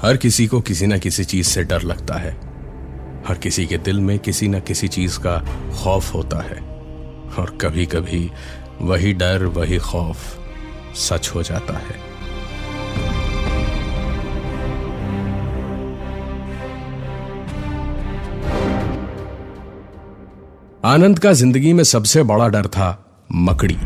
हर किसी को किसी न किसी चीज़ से डर लगता है। हर किसी के दिल में किसी न किसी चीज़ का खौफ होता है। और कभी कभी वही डर, वही खौफ सच हो जाता है। आनंद का ज़िंदगी में सबसे बड़ा डर था मकड़ी।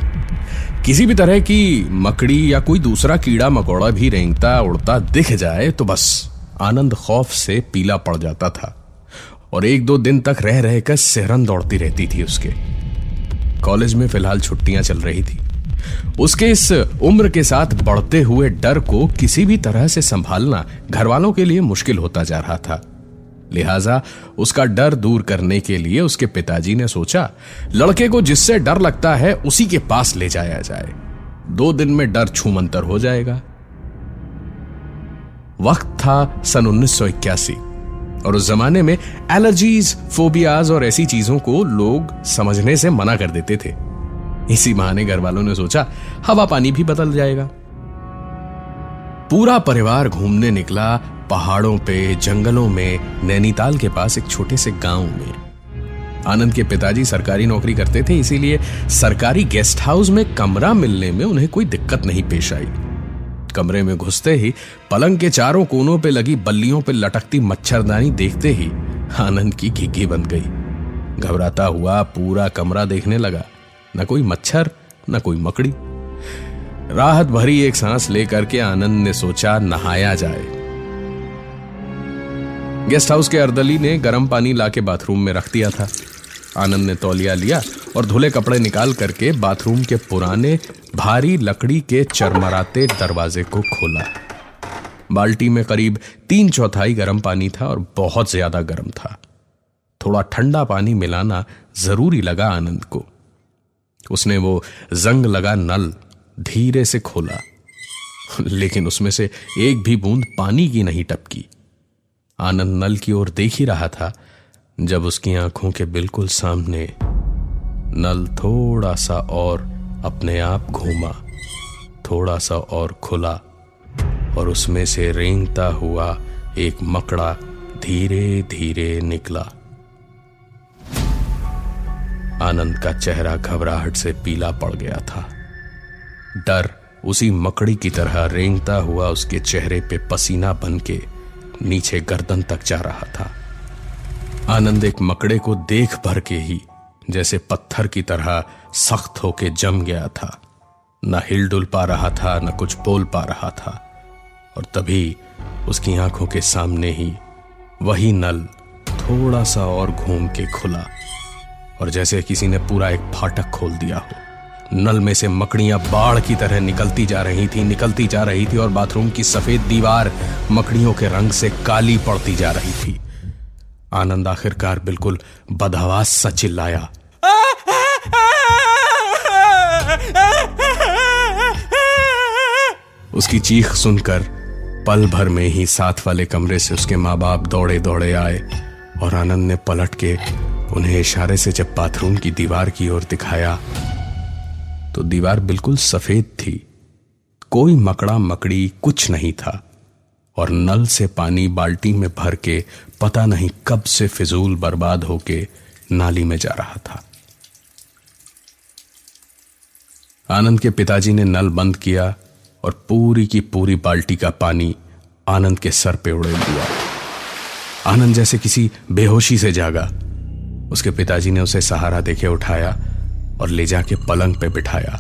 किसी भी तरह की मकड़ी या कोई दूसरा कीड़ा मकोड़ा भी रेंगता उड़ता दिख जाए तो बस आनंद खौफ से पीला पड़ जाता था और एक दो दिन तक रह रहकर सेहरन दौड़ती रहती थी उसके। कॉलेज में फ़िलहाल छुट्टियाँ चल रही थी। उसके इस उम्र के साथ बढ़ते हुए डर को किसी भी तरह से संभालना घर वालों के लिए मुश्किल होता जा रहा था। लिहाजा उसका डर दूर करने के लिए उसके पिताजी ने सोचा, लड़के को जिससे डर लगता है उसी के पास ले जाया जाए। दो दिन में डर छूमंतर हो जाएगा। वक्त था सन उन्नीस और उस जमाने में एलर्जीज, फोबियाज और ऐसी चीज़ों को लोग समझने से मना कर देते थे। इसी बहाने घर वालों ने सोचा, हवा पानी भी बदल जाएगा। पूरा परिवार घूमने निकला पहाड़ों पे, जंगलों में, नैनीताल के पास एक छोटे से गाँव में। आनंद के पिताजी सरकारी नौकरी करते थे, इसीलिए सरकारी गेस्ट हाउस में कमरा मिलने में उन्हें कोई दिक्कत नहीं पेश आई। कमरे में घुसते ही पलंग के चारों कोनों पे लगी बल्लियों पे लटकती मच्छरदानी देखते ही आनंद की घिघी बन गई। घबराता हुआ पूरा कमरा देखने लगा। न कोई मच्छर, न कोई मकड़ी। राहत भरी एक सांस लेकर के आनंद ने सोचा, नहाया जाए। गेस्ट हाउस के अर्दली ने गर्म पानी लाके बाथरूम में रख दिया था। आनंद ने तौलिया लिया और धुले कपड़े निकाल करके बाथरूम के पुराने भारी लकड़ी के चरमराते दरवाजे को खोला। बाल्टी में करीब तीन चौथाई गर्म पानी था और बहुत ज़्यादा गर्म था। थोड़ा ठंडा पानी मिलाना ज़रूरी लगा आनंद को। उसने वो जंग लगा नल धीरे से खोला, लेकिन उसमें से एक भी बूंद पानी की नहीं टपकी। आनंद नल की ओर देख ही रहा था, जब उसकी आँखों के बिल्कुल सामने नल थोड़ा सा और अपने आप घूमा, थोड़ा सा और खुला, और उसमें से रेंगता हुआ एक मकड़ा धीरे धीरे निकला। आनंद का चेहरा घबराहट से पीला पड़ गया था। डर उसी मकड़ी की तरह रेंगता हुआ उसके चेहरे पे पसीना बन के नीचे गर्दन तक जा रहा था। आनंद एक मकड़े को देख भर के ही जैसे पत्थर की तरह सख्त होके जम गया था। न हिलडुल पा रहा था, न कुछ बोल पा रहा था। और तभी उसकी आँखों के सामने ही वही नल थोड़ा सा और घूम के खुला। और जैसे किसी ने पूरा एक फाटक खोल दिया हो। नल में से मकड़ियाँ बाढ़ की तरह निकलती जा रही थी, निकलती जा रही थी और बाथरूम की सफ़ेद दीवार मकड़ियों के रंग से काली पड़ती जा रही थी। आनंद आखिरकार बिल्कुल बदहवास सा चिल्लाया। उसकी चीख सुनकर पल भर में ही साथ वाले कमरे से उसके माँ बाप दौड़े दौड़े आए और आनंद ने पलट के उन्हें इशारे से जब बाथरूम की दीवार की ओर दिखाया तो दीवार बिल्कुल सफ़ेद थी। कोई मकड़ा मकड़ी कुछ नहीं था और नल से पानी बाल्टी में भर के पता नहीं कब से फिजूल बर्बाद होके नाली में जा रहा था। आनंद के पिताजी ने नल बंद किया और पूरी की पूरी बाल्टी का पानी आनंद के सर पे उड़े दिया। आनंद जैसे किसी बेहोशी से जागा। उसके पिताजी ने उसे सहारा देके उठाया और ले जाके पलंग पे बिठाया।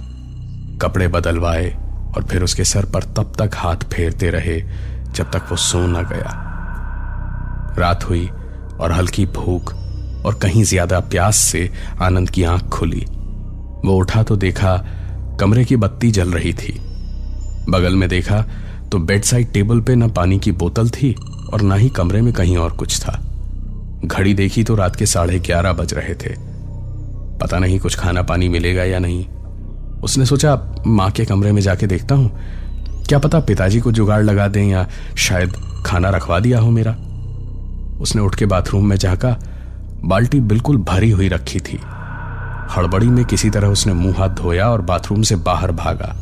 कपड़े बदलवाए और फिर उसके सर पर तब तक हाथ फेरते रहे, जब तक वो सो न गया। रात हुई और हल्की भूख और कहीं ज़्यादा प्यास से आनंद की आँख खुली। वो उठा तो देखा कमरे की बत्ती जल रही थी। बगल में देखा तो बेड साइड टेबल पे ना पानी की बोतल थी और ना ही कमरे में कहीं और कुछ था। घड़ी देखी तो रात के साढ़े ग्यारह बज रहे थे। पता नहीं कुछ खाना पानी मिलेगा या नहीं। उसने सोचा माँ के कमरे में जाके देखता हूँ। क्या पता पिताजी को जुगाड़ लगा दें या शायद खाना रखवा दिया हो मेरा? उसने उठ के बाथरूम में जाकर बाल्टी बिल्कुल भरी हुई रखी थी। हड़बड़ी में किसी तरह उसने मुँह हाथ धोया और बाथरूम से बाहर भागा।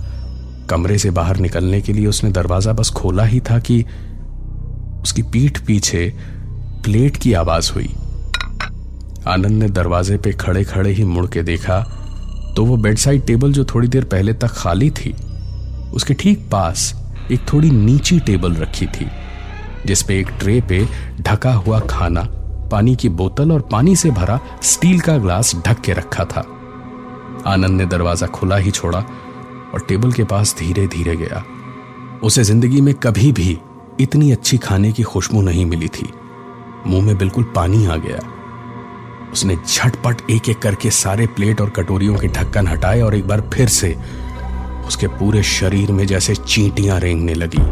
कमरे से बाहर निकलने के लिए उसने दरवाज़ा बस खोला ही था कि उसकी पीठ पीछे प्लेट की आवाज़ हुई। आनंद ने दरवाजे पे खड़े खड़े ही मुड़ के देखा तो वो बेड साइड टेबल जो थोड़ी देर पहले तक खाली थी, उसके ठीक पास एक थोड़ी नीची टेबल रखी थी जिसपे एक ट्रे पे ढका हुआ खाना, पानी की बोतल और पानी से भरा स्टील का ग्लास ढक के रखा था। आनंद ने दरवाज़ा खुला ही छोड़ा और टेबल के पास धीरे धीरे गया। उसे ज़िंदगी में कभी भी इतनी अच्छी खाने की खुशबू नहीं मिली थी। मुँह में बिल्कुल पानी आ गया। उसने झटपट एक एक करके सारे प्लेट और कटोरियों के ढक्कन हटाए और एक बार फिर से उसके पूरे शरीर में जैसे चींटियाँ रेंगने लगी।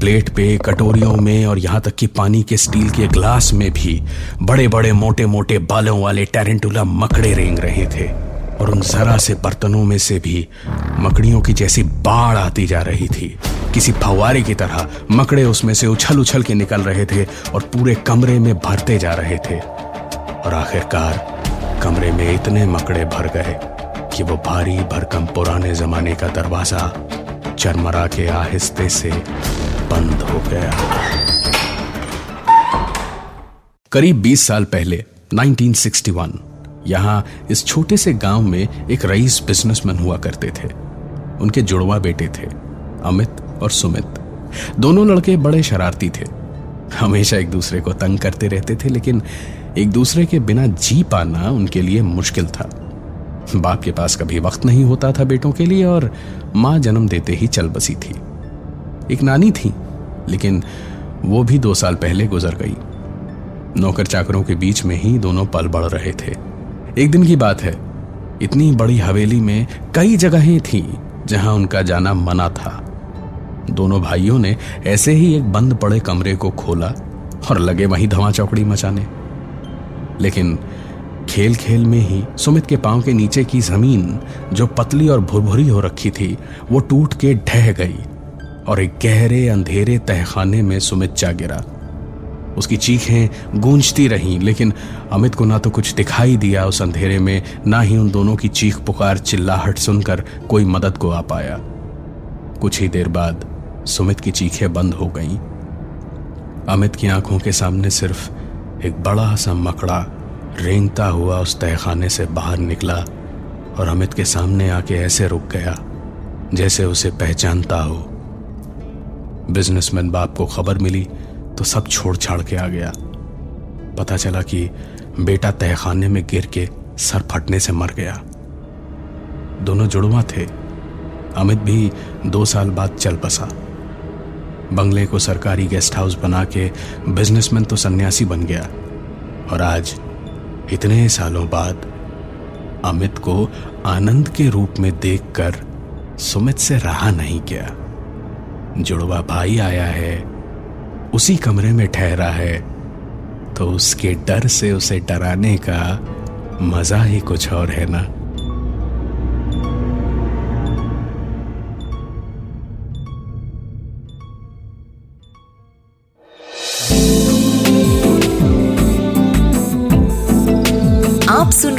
प्लेट पे, कटोरियों में और यहाँ तक कि पानी के स्टील के ग्लास में भी बड़े बड़े मोटे मोटे बालों वाले टेरेंटुला मकड़े रेंग रहे थे और उन जरा से बर्तनों में से भी मकड़ियों की जैसी बाढ़ आती जा रही थी। किसी फवारे की तरह मकड़े उसमें से उछल उछल के निकल रहे थे और पूरे कमरे में भरते जा रहे थे। और आखिरकार कमरे में इतने मकड़े भर गए कि वो भारी भरकम पुराने जमाने का दरवाज़ा चरमरा के आहिस्ते से बंद हो गया। करीब 20 साल पहले 1961 यहाँ इस छोटे से गाँव में एक रईस बिजनेसमैन हुआ करते थे। उनके जुड़वा बेटे थे, अमित और सुमित। दोनों लड़के बड़े शरारती थे। हमेशा एक दूसरे को तंग करते रहते थे, लेकिन एक दूसरे के बिना जी पाना उनके लिए मुश्किल था। बाप के पास कभी वक्त नहीं होता था बेटों के लिए और माँ जन्म देते ही चल बसी थी। एक नानी थी, लेकिन वो भी दो साल पहले गुजर गई। नौकर चाकरों के बीच में ही दोनों पल बढ़ रहे थे। एक दिन की बात है, इतनी बड़ी हवेली में कई जगहें थी जहाँ उनका जाना मना था। दोनों भाइयों ने ऐसे ही एक बंद पड़े कमरे को खोला और लगे वहीं धवा चौकड़ी मचाने। लेकिन खेल खेल में ही सुमित के पाँव के नीचे की ज़मीन जो पतली और भुरभुरी हो रखी थी, वो टूट के ढह गई और एक गहरे अंधेरे तहखाने में सुमित जा गिरा उसकी चीखें गूंजती रहीं, लेकिन अमित को ना तो कुछ दिखाई दिया उस अंधेरे में, ना ही उन दोनों की चीख पुकार चिल्लाहट सुनकर कोई मदद को आ पाया कुछ ही देर बाद सुमित की चीखें बंद हो गईं। अमित की आँखों के सामने सिर्फ़ एक बड़ा सा मकड़ा रेंगता हुआ उस तहखाने से बाहर निकला और अमित के सामने आके ऐसे रुक गया, जैसे उसे पहचानता हो। बिजनेसमैन बाप को खबर मिली तो सब छोड़ छाड़ के आ गया। पता चला कि बेटा तहखाने में गिर के सर फटने से मर गया। दोनों जुड़वा थे। अमित भी दो साल बाद चल बसा। बंगले को सरकारी गेस्ट हाउस बना के बिजनेसमैन तो सन्यासी बन गया। और आज, इतने सालों बाद, अमित को आनंद के रूप में देखकर सुमित से रहा नहीं गया। जुड़वा भाई आया है, उसी कमरे में ठहरा है तो उसके डर से उसे डराने का मज़ा ही कुछ और है ना?